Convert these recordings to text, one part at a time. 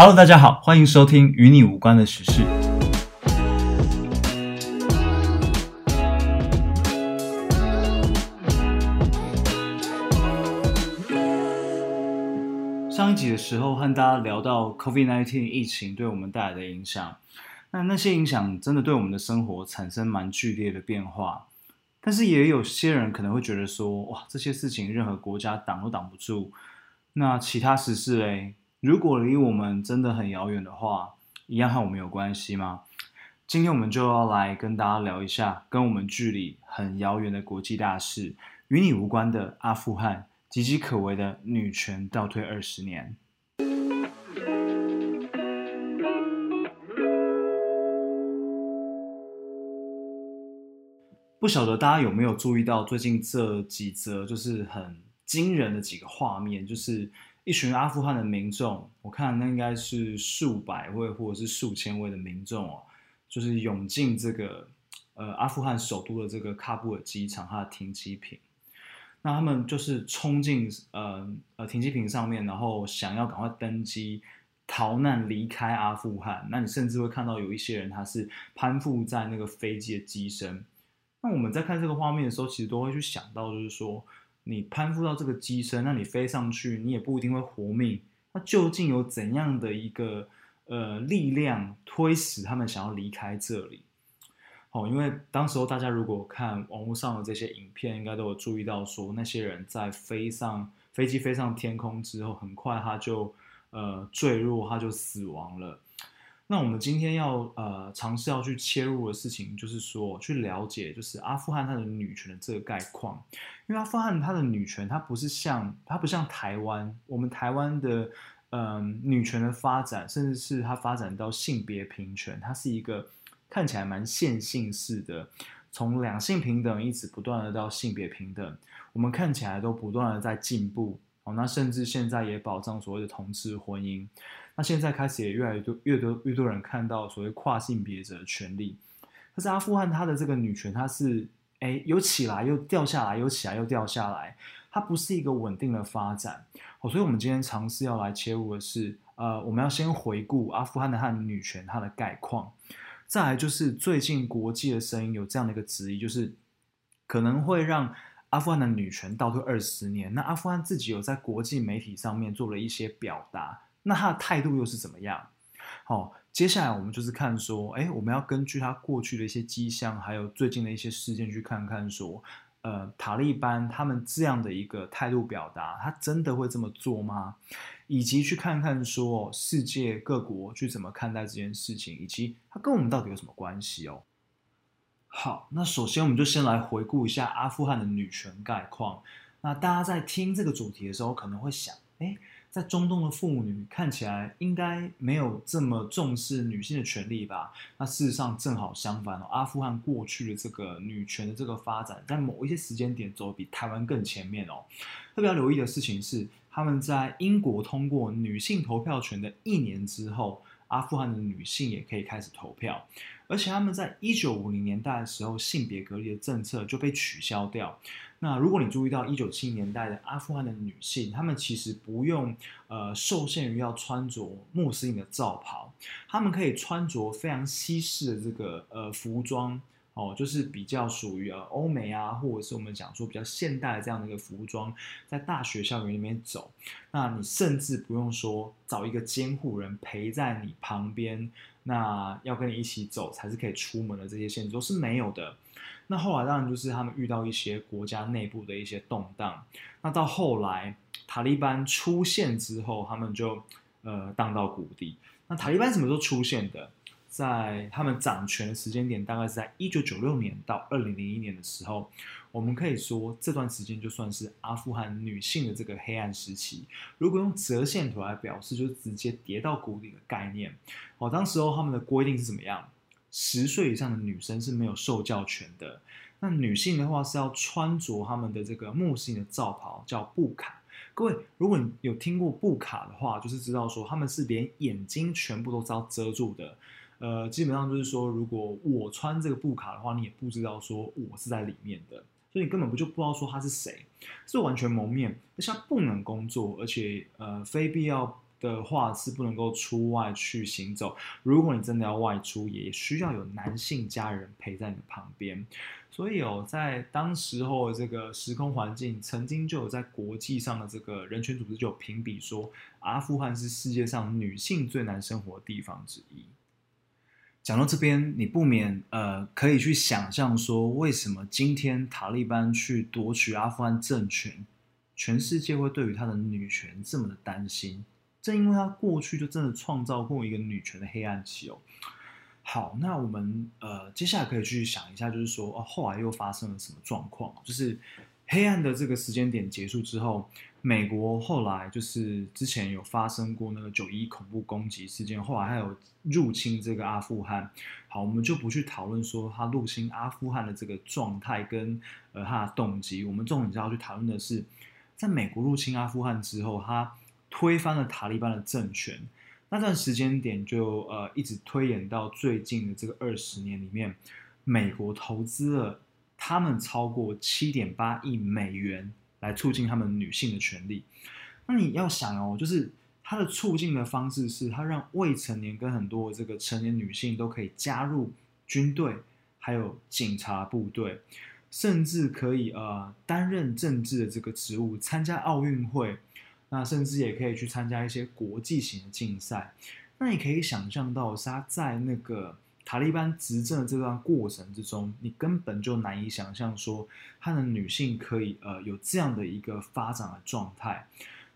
Hello，大家好，欢迎收听与你无关的时事。上一集的时候和大家聊到 COVID-19 疫情对我们带来的影响，那那些影响真的对我们的生活产生蛮剧烈的变化。但是也有些人可能会觉得说，哇，这些事情任何国家挡都挡不住。那其他时事嘞，如果离我们真的很遥远的话，一样和我们有关系吗？今天我们就要来跟大家聊一下跟我们距离很遥远的国际大事，与你无关的阿富汗岌岌可危的女权倒退二十年。不晓得大家有没有注意到最近这几则就是很惊人的几个画面，就是一群阿富汗的民众，我看那应该是数百位或者是数千位的民众哦，就是涌进这个呃阿富汗首都的这个喀布尔机场它的停机坪，那他们就是冲进呃呃停机坪上面，然后想要赶快登机逃难离开阿富汗。那你甚至会看到有一些人他是攀附在那个飞机的机身。那我们在看这个画面的时候，其实都会去想到，就是说，你攀附到这个机身，那你飞上去，你也不一定会活命。那究竟有怎样的一个呃力量推使他们想要离开这里？哦，因为当时候大家如果看网络上的这些影片，应该都有注意到，说那些人在飞上飞机飞上天空之后，很快他就呃坠落，他就死亡了。那我们今天要呃尝试要去切入的事情，就是说去了解，就是阿富汗它的女权的这个概况。因为阿富汗它的女权，它不是像它不像台湾，我们台湾的嗯女权的发展，甚至是它发展到性别平权，它是一个看起来蛮线性式的，从两性平等一直不断的到性别平等，我们看起来都不断的在进步哦。那甚至现在也保障所谓的同志婚姻。那现在开始也越来越多、越多、越多人看到所谓跨性别者的权利。可是阿富汗它的这个女权，它是哎有起来又掉下来，有起来又掉下来，它不是一个稳定的发展。哦，所以我们今天尝试要来切入的是，呃，我们要先回顾阿富汗的和女权它的概况，再来就是最近国际的声音有这样的一个质疑，就是可能会让阿富汗的女权倒退二十年。那阿富汗自己有在国际媒体上面做了一些表达。那他的态度又是怎么样？好，接下来我们就是看说，哎，我们要根据他过去的一些迹象，还有最近的一些事件去看看说，呃，塔利班他们这样的一个态度表达，他真的会这么做吗？以及去看看说，世界各国去怎么看待这件事情，以及它跟我们到底有什么关系哦？好，那首先我们就先来回顾一下阿富汗的女权概况。那大家在听这个主题的时候，可能会想，哎。在中东的妇女看起来应该没有这么重视女性的权利吧？那事实上正好相反哦。阿富汗过去的这个女权的这个发展，在某一些时间点走比台湾更前面哦。特别要留意的事情是，他们在英国通过女性投票权的一年之后，阿富汗的女性也可以开始投票，而且他们在一九五零年代的时候，性别隔离的政策就被取消掉。那如果你注意到一九七零年代的阿富汗的女性，她们其实不用呃受限于要穿着穆斯林的罩袍，她们可以穿着非常西式的这个呃服装哦，就是比较属于呃欧美啊，或者是我们讲说比较现代的这样的一个服装，在大学校园里面走，那你甚至不用说找一个监护人陪在你旁边，那要跟你一起走才是可以出门的这些限制都是没有的。那后来当然就是他们遇到一些国家内部的一些动荡，那到后来塔利班出现之后，他们就呃荡到谷底。那塔利班什么时候出现的？在他们掌权的时间点，大概是在一九九六年到二零零一年的时候。我们可以说这段时间就算是阿富汗女性的这个黑暗时期。如果用折线图来表示，就直接跌到谷底的概念。哦，当时候他们的规定是怎么样？十岁以上的女生是没有受教权的。那女性的话是要穿着他们的这个穆斯林的罩袍，叫布卡。各位，如果你有听过布卡的话，就是知道说他们是连眼睛全部都是要遮住的。呃，基本上就是说，如果我穿这个布卡的话，你也不知道说我是在里面的，所以你根本不就不知道说他是谁，是完全蒙面，而且不能工作，而且呃，非必要。的话是不能够出外去行走。如果你真的要外出，也需要有男性家人陪在你旁边。所以哦，在当时候这个时空环境，曾经就有在国际上的这个人权组织就有评比说，阿富汗是世界上女性最难生活的地方之一。讲到这边，你不免呃可以去想象说，为什么今天塔利班去夺取阿富汗政权，全世界会对于他的女权这么的担心？正因为他过去就真的创造过一个女权的黑暗期哦。好，那我们呃接下来可以去想一下，就是说哦，后来又发生了什么状况？就是黑暗的这个时间点结束之后，美国后来就是之前有发生过那个九一恐怖攻击事件，后来还有入侵这个阿富汗。好，我们就不去讨论说他入侵阿富汗的这个状态跟呃他的动机，我们重点是要去讨论的是，在美国入侵阿富汗之后，他推翻了塔利班的政权。那段时间点就呃一直推演到最近的这个二十年里面，美国投资了他们超过七点八亿美元来促进他们女性的权利。那你要想哦，就是它的促进的方式是，它让未成年跟很多这个成年女性都可以加入军队，还有警察部队，甚至可以呃担任政治的这个职务，参加奥运会。那甚至也可以去参加一些国际型的竞赛。那你可以想象到，是他在那个塔利班执政的这段过程之中，你根本就难以想象说，他的女性可以呃有这样的一个发展的状态。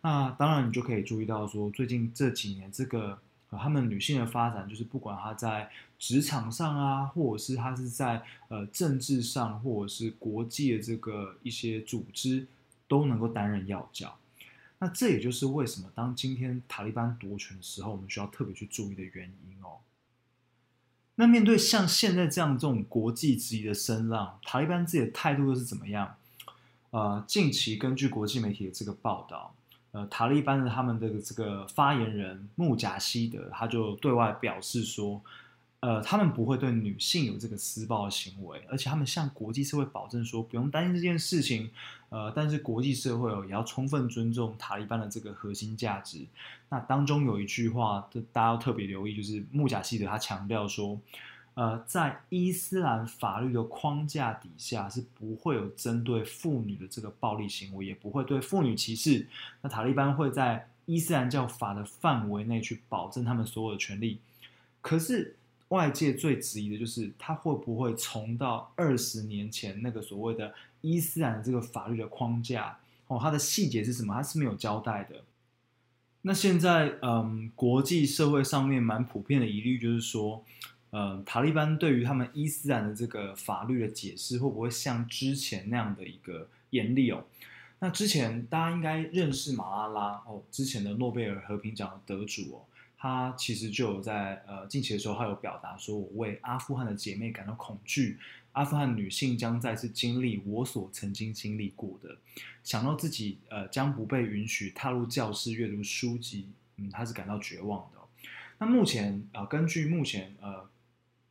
那当然，你就可以注意到说，最近这几年这个呃他们女性的发展，就是不管她在职场上啊，或者是她是在呃政治上，或者是国际的这个一些组织，都能够担任要角。那这也就是为什么当今天塔利班夺权的时候，我们需要特别去注意的原因哦。那面对像现在这样这种国际质疑的声浪，塔利班自己的态度又是怎么样？呃，近期根据国际媒体的这个报道，呃，塔利班的他们的这个发言人穆贾希德他就对外表示说。呃，他们不会对女性有这个施暴的行为，而且他们向国际社会保证说不用担心这件事情。呃，但是国际社会哦也要充分尊重塔利班的这个核心价值。那当中有一句话，大家要特别留意，就是穆贾希德他强调说，呃，在伊斯兰法律的框架底下是不会有针对妇女的这个暴力行为，也不会对妇女歧视。那塔利班会在伊斯兰教法的范围内去保证他们所有的权利。可是。外界最质疑的就是他会不会重到二十年前那个所谓的伊斯兰这个法律的框架哦？它的细节是什么？它是没有交代的。那现在，嗯，国际社会上面蛮普遍的疑虑就是说，呃，塔利班对于他们伊斯兰的这个法律的解释会不会像之前那样的一个严厉哦？那之前大家应该认识马拉拉哦，之前的诺贝尔和平奖得主哦。他其实就有在呃近期的时候，他有表达说，我为阿富汗的姐妹感到恐惧，阿富汗女性将再次经历我所曾经经历过的，想到自己呃将不被允许踏入教室阅读书籍，嗯，他是感到绝望的。那目前呃根据目前呃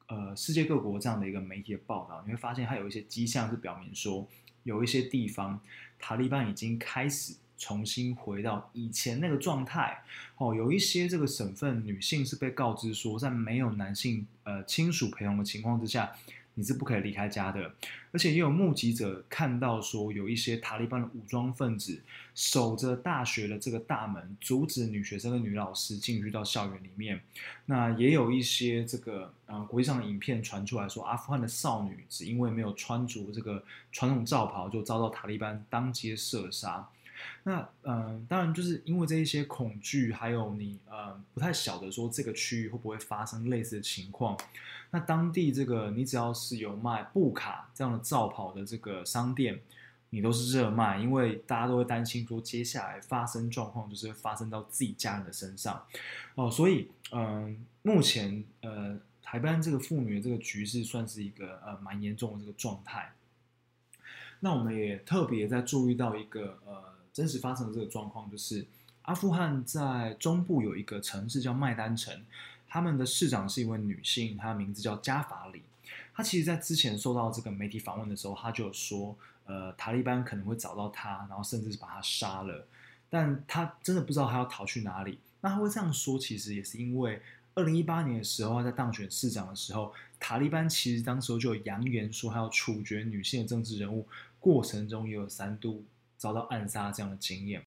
呃世界各国这样的一个媒体的报道，你会发现它有一些迹象是表明说，有一些地方塔利班已经开始。重新回到以前那个状态，哦，有一些这个省份女性是被告知说，在没有男性呃亲属陪同的情况之下，你是不可以离开家的。而且也有目击者看到说，有一些塔利班的武装分子守着大学的这个大门，阻止女学生跟女老师进去到校园里面。那也有一些这个呃国际上的影片传出来说，阿富汗的少女只因为没有穿着这个传统罩袍，就遭到塔利班当街射杀。那嗯，当然就是因为这一些恐惧，还有你呃不太晓得说这个区域会不会发生类似的情况。那当地这个你只要是有卖布卡这样的造跑的这个商店，你都是热卖，因为大家都会担心说接下来发生状况就是会发生到自己家人的身上哦。所以嗯，目前呃台湾这个妇女的这个局势算是一个呃蛮严重的这个状态。那我们也特别在注意到一个呃。真实发生的这个状况就是，阿富汗在中部有一个城市叫麦丹城，他们的市长是一位女性，她的名字叫加法里。她其实，在之前受到这个媒体访问的时候，她就说，呃，塔利班可能会找到她，然后甚至是把她杀了。但她真的不知道她要逃去哪里。那她会这样说，其实也是因为二零一八年的时候，在当选市长的时候，塔利班其实当时候就扬言说，他要处决女性的政治人物，过程中也有三度遭到暗杀这样的经验。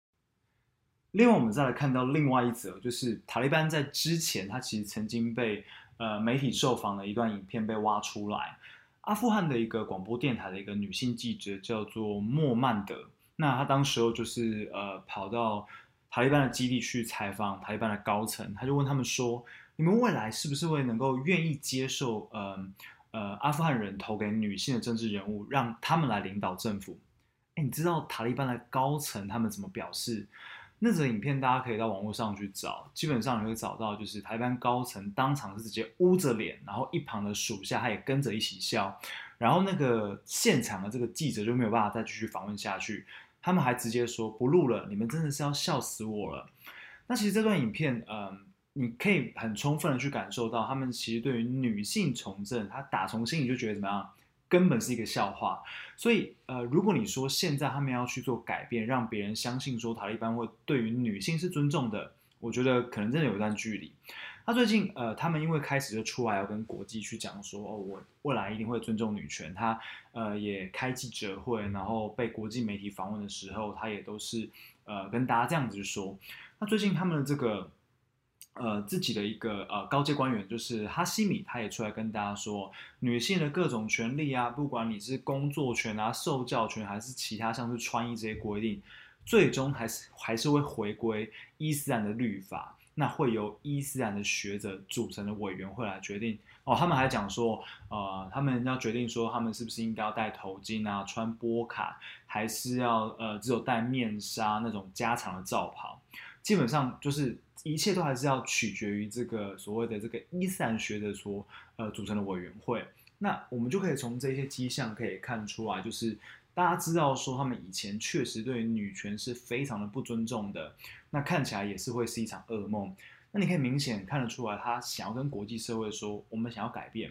另外，我们再来看到另外一则，就是塔利班在之前，他其实曾经被呃媒体受访的一段影片被挖出来。阿富汗的一个广播电台的一个女性记者叫做莫曼德，那她当时候就是呃跑到塔利班的基地去采访塔利班的高层，她就问他们说：“你们未来是不是会能够愿意接受呃呃阿富汗人投给女性的政治人物，让他们来领导政府？”哎，你知道塔利班的高层他们怎么表示？那则影片大家可以到网络上去找，基本上你会找到，就是台湾高层当场是直接捂着脸，然后一旁的属下他也跟着一起笑，然后那个现场的这个记者就没有办法再继续访问下去，他们还直接说不录了，你们真的是要笑死我了。那其实这段影片，嗯，你可以很充分的去感受到，他们其实对于女性从政，他打从心里就觉得怎么样？根本是一个笑话，所以呃，如果你说现在他们要去做改变，让别人相信说塔利班会对于女性是尊重的，我觉得可能真的有一段距离。他最近呃，他们因为开始就出来要跟国际去讲说，哦，我未来一定会尊重女权。他呃也开记者会，然后被国际媒体访问的时候，他也都是呃跟大家这样子说。那最近他们的这个。呃，自己的一个呃高阶官员就是哈希米，他也出来跟大家说，女性的各种权利啊，不管你是工作权啊、受教权，还是其他像是穿衣这些规定，最终还是还是会回归伊斯兰的律法。那会由伊斯兰的学者组成的委员会来决定。哦，他们还讲说，呃，他们要决定说，他们是不是应该要戴头巾啊、穿波卡，还是要呃只有戴面纱那种加长的罩袍。基本上就是一切都还是要取决于这个所谓的这个伊斯兰学的所呃组成的委员会。那我们就可以从这些迹象可以看出来，就是大家知道说他们以前确实对女权是非常的不尊重的，那看起来也是会是一场噩梦。那你可以明显看得出来，他想要跟国际社会说，我们想要改变。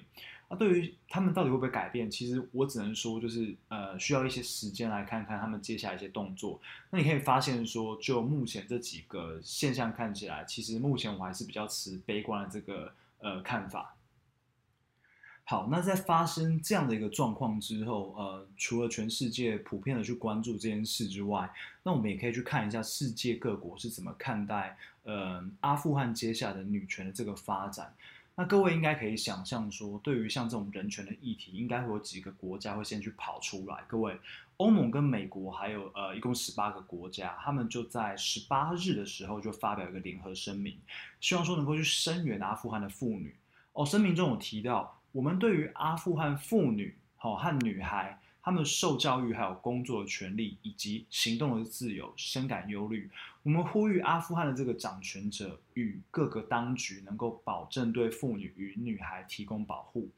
那对于他们到底会不会改变，其实我只能说，就是呃，需要一些时间来看看他们接下来一些动作。那你可以发现说，就目前这几个现象看起来，其实目前我还是比较持悲观的这个呃看法。好，那在发生这样的一个状况之后，呃，除了全世界普遍的去关注这件事之外，那我们也可以去看一下世界各国是怎么看待呃阿富汗接下来的女权的这个发展。那各位应该可以想象说，对于像这种人权的议题，应该会有几个国家会先去跑出来。各位，欧盟跟美国还有呃，一共十八个国家，他们就在十八日的时候就发表一个联合声明，希望说能够去声援阿富汗的妇女。哦，声明中有提到，我们对于阿富汗妇女好和女孩。他们受教育、还有工作的权利以及行动的自由，深感忧虑。我们呼吁阿富汗的这个掌权者与各个当局能够保证对妇女与女孩提供保护。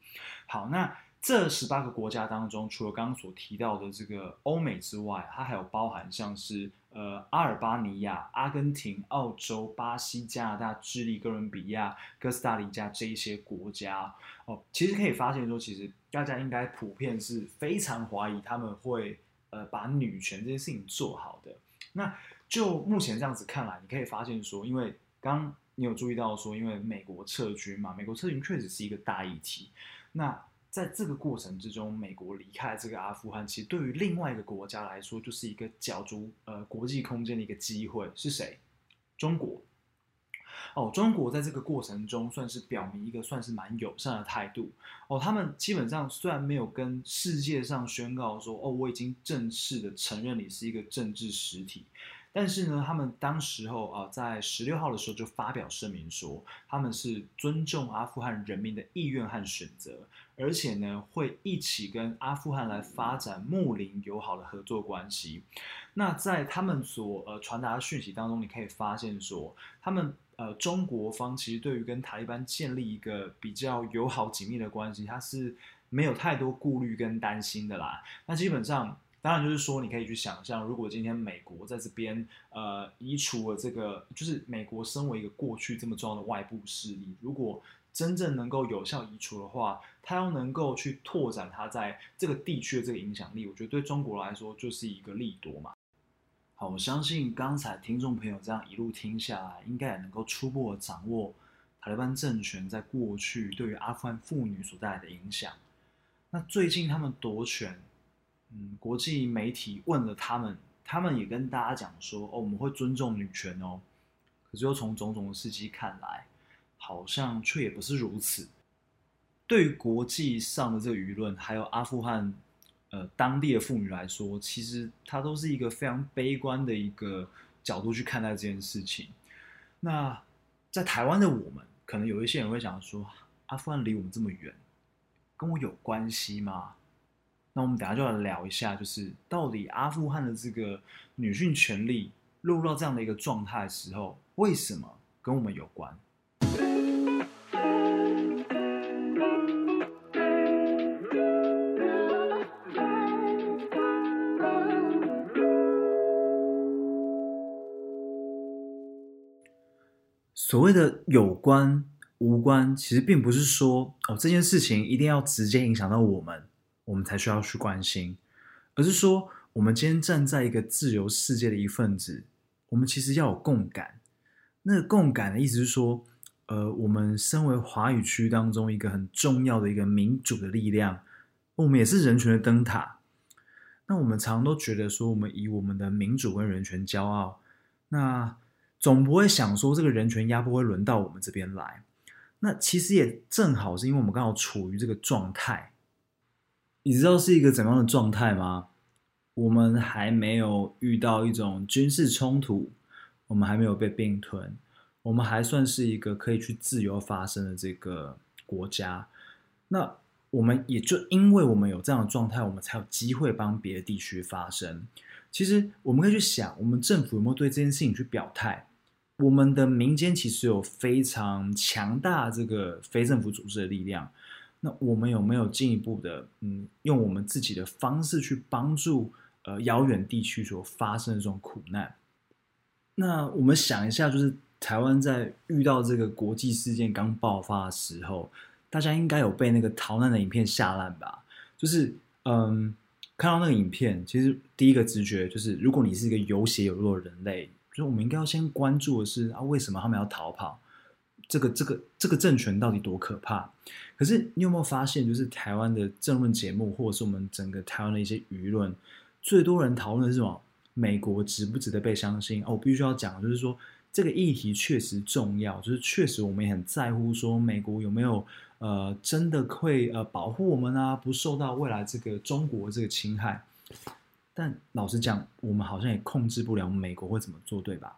好，那。这十八个国家当中，除了刚刚所提到的这个欧美之外，它还有包含像是呃阿尔巴尼亚、阿根廷、澳洲、巴西、加拿大、智利、哥伦比亚、哥斯达黎加这一些国家哦。其实可以发现说，其实大家应该普遍是非常怀疑他们会呃把女权这件事情做好的。那就目前这样子看来，你可以发现说，因为刚你有注意到说，因为美国撤军嘛，美国撤军确实是一个大议题。那在这个过程之中，美国离开这个阿富汗，其实对于另外一个国家来说，就是一个角逐呃国际空间的一个机会。是谁？中国。哦，中国在这个过程中算是表明一个算是蛮友善的态度。哦，他们基本上虽然没有跟世界上宣告说，哦，我已经正式的承认你是一个政治实体。但是呢，他们当时候啊，在十六号的时候就发表声明说，他们是尊重阿富汗人民的意愿和选择，而且呢，会一起跟阿富汗来发展睦邻友好的合作关系。那在他们所呃传达的讯息当中，你可以发现说，他们呃中国方其实对于跟塔利班建立一个比较友好紧密的关系，他是没有太多顾虑跟担心的啦。那基本上。当然，就是说，你可以去想象，如果今天美国在这边，呃，移除了这个，就是美国身为一个过去这么重要的外部势力，如果真正能够有效移除的话，它要能够去拓展它在这个地区的这个影响力，我觉得对中国来说就是一个利多嘛。好，我相信刚才听众朋友这样一路听下来，应该也能够初步的掌握塔利班政权在过去对于阿富汗妇女所带来的影响。那最近他们夺权，嗯，国际媒体问了他们，他们也跟大家讲说，哦，我们会尊重女权哦。可是又从种种的事迹看来，好像却也不是如此。对于国际上的这个舆论，还有阿富汗。呃，当地的妇女来说，其实她都是一个非常悲观的一个角度去看待这件事情。那在台湾的我们，可能有一些人会想说，阿富汗离我们这么远，跟我有关系吗？那我们等下就来聊一下，就是到底阿富汗的这个女性权利落入到这样的一个状态的时候，为什么跟我们有关？所谓的有关无关，其实并不是说哦这件事情一定要直接影响到我们，我们才需要去关心，而是说我们今天站在一个自由世界的一份子，我们其实要有共感。那个共感的意思是说，呃，我们身为华语区当中一个很重要的一个民主的力量，我们也是人权的灯塔。那我们常常都觉得说，我们以我们的民主跟人权骄傲，那。总不会想说这个人权压迫会轮到我们这边来，那其实也正好是因为我们刚好处于这个状态。你知道是一个怎样的状态吗？我们还没有遇到一种军事冲突，我们还没有被并吞，我们还算是一个可以去自由发生的这个国家。那我们也就因为我们有这样的状态，我们才有机会帮别的地区发声。其实我们可以去想，我们政府有没有对这件事情去表态？我们的民间其实有非常强大这个非政府组织的力量，那我们有没有进一步的，嗯，用我们自己的方式去帮助呃遥远地区所发生的这种苦难？那我们想一下，就是台湾在遇到这个国际事件刚爆发的时候，大家应该有被那个逃难的影片吓烂吧？就是嗯，看到那个影片，其实第一个直觉就是，如果你是一个有血有肉的人类。所以，我们应该要先关注的是啊，为什么他们要逃跑？这个、这个、这个政权到底多可怕？可是，你有没有发现，就是台湾的政论节目，或者是我们整个台湾的一些舆论，最多人讨论的是什么？美国值不值得被相信？哦，我必须要讲，就是说这个议题确实重要，就是确实我们也很在乎，说美国有没有呃真的会呃保护我们啊，不受到未来这个中国这个侵害。但老实讲，我们好像也控制不了美国会怎么做，对吧？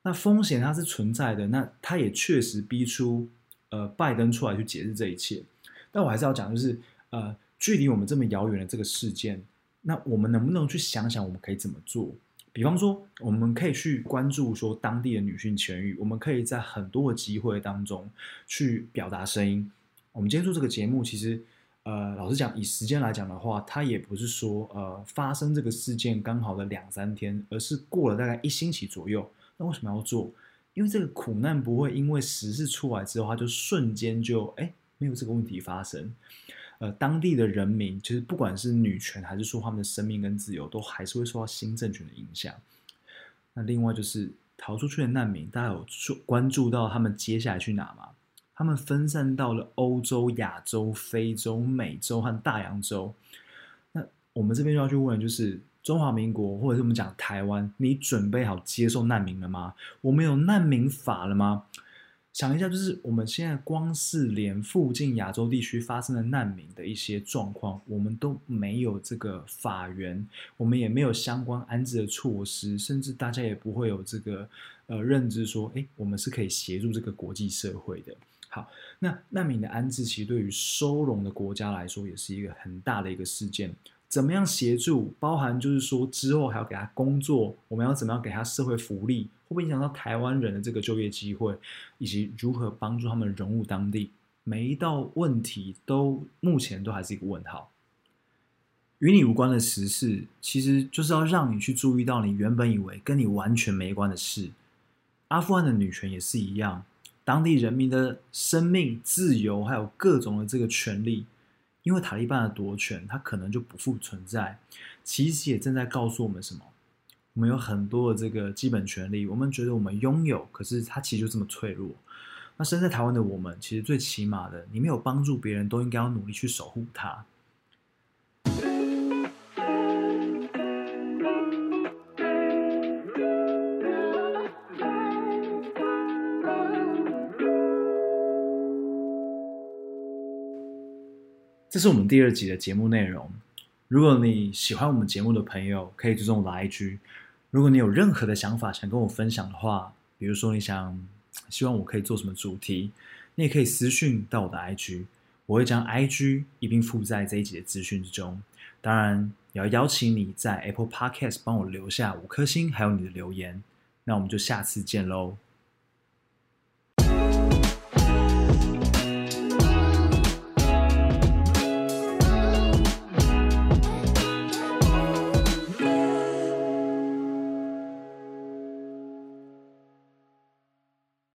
那风险它是存在的，那它也确实逼出呃拜登出来去解释这一切。但我还是要讲，就是呃距离我们这么遥远的这个事件，那我们能不能去想想我们可以怎么做？比方说，我们可以去关注说当地的女性权益，我们可以在很多的机会当中去表达声音。我们今天做这个节目，其实。呃，老实讲，以时间来讲的话，它也不是说呃发生这个事件刚好的两三天，而是过了大概一星期左右。那为什么要做？因为这个苦难不会因为时事出来之后，它就瞬间就哎没有这个问题发生。呃，当地的人民其实不管是女权还是说他们的生命跟自由，都还是会受到新政权的影响。那另外就是逃出去的难民，大家有关注到他们接下来去哪吗？他们分散到了欧洲、亚洲、非洲、美洲和大洋洲。那我们这边就要去问，就是中华民国或者是我们讲台湾，你准备好接受难民了吗？我们有难民法了吗？想一下，就是我们现在光是连附近亚洲地区发生的难民的一些状况，我们都没有这个法源，我们也没有相关安置的措施，甚至大家也不会有这个呃认知说，哎，我们是可以协助这个国际社会的。好，那难民的安置其实对于收容的国家来说也是一个很大的一个事件。怎么样协助？包含就是说之后还要给他工作，我们要怎么样给他社会福利？会不会影响到台湾人的这个就业机会？以及如何帮助他们融入当地？每一道问题都目前都还是一个问号。与你无关的时事，其实就是要让你去注意到你原本以为跟你完全没关的事。阿富汗的女权也是一样。当地人民的生命、自由，还有各种的这个权利，因为塔利班的夺权，它可能就不复存在。其实也正在告诉我们什么：我们有很多的这个基本权利，我们觉得我们拥有，可是它其实就这么脆弱。那身在台湾的我们，其实最起码的，你没有帮助别人，都应该要努力去守护它。这是我们第二集的节目内容。如果你喜欢我们节目的朋友，可以追踪我的 IG。如果你有任何的想法想跟我分享的话，比如说你想希望我可以做什么主题，你也可以私讯到我的 IG，我会将 IG 一并附在这一集的资讯之中。当然，也要邀请你在 Apple Podcast 帮我留下五颗星，还有你的留言。那我们就下次见喽。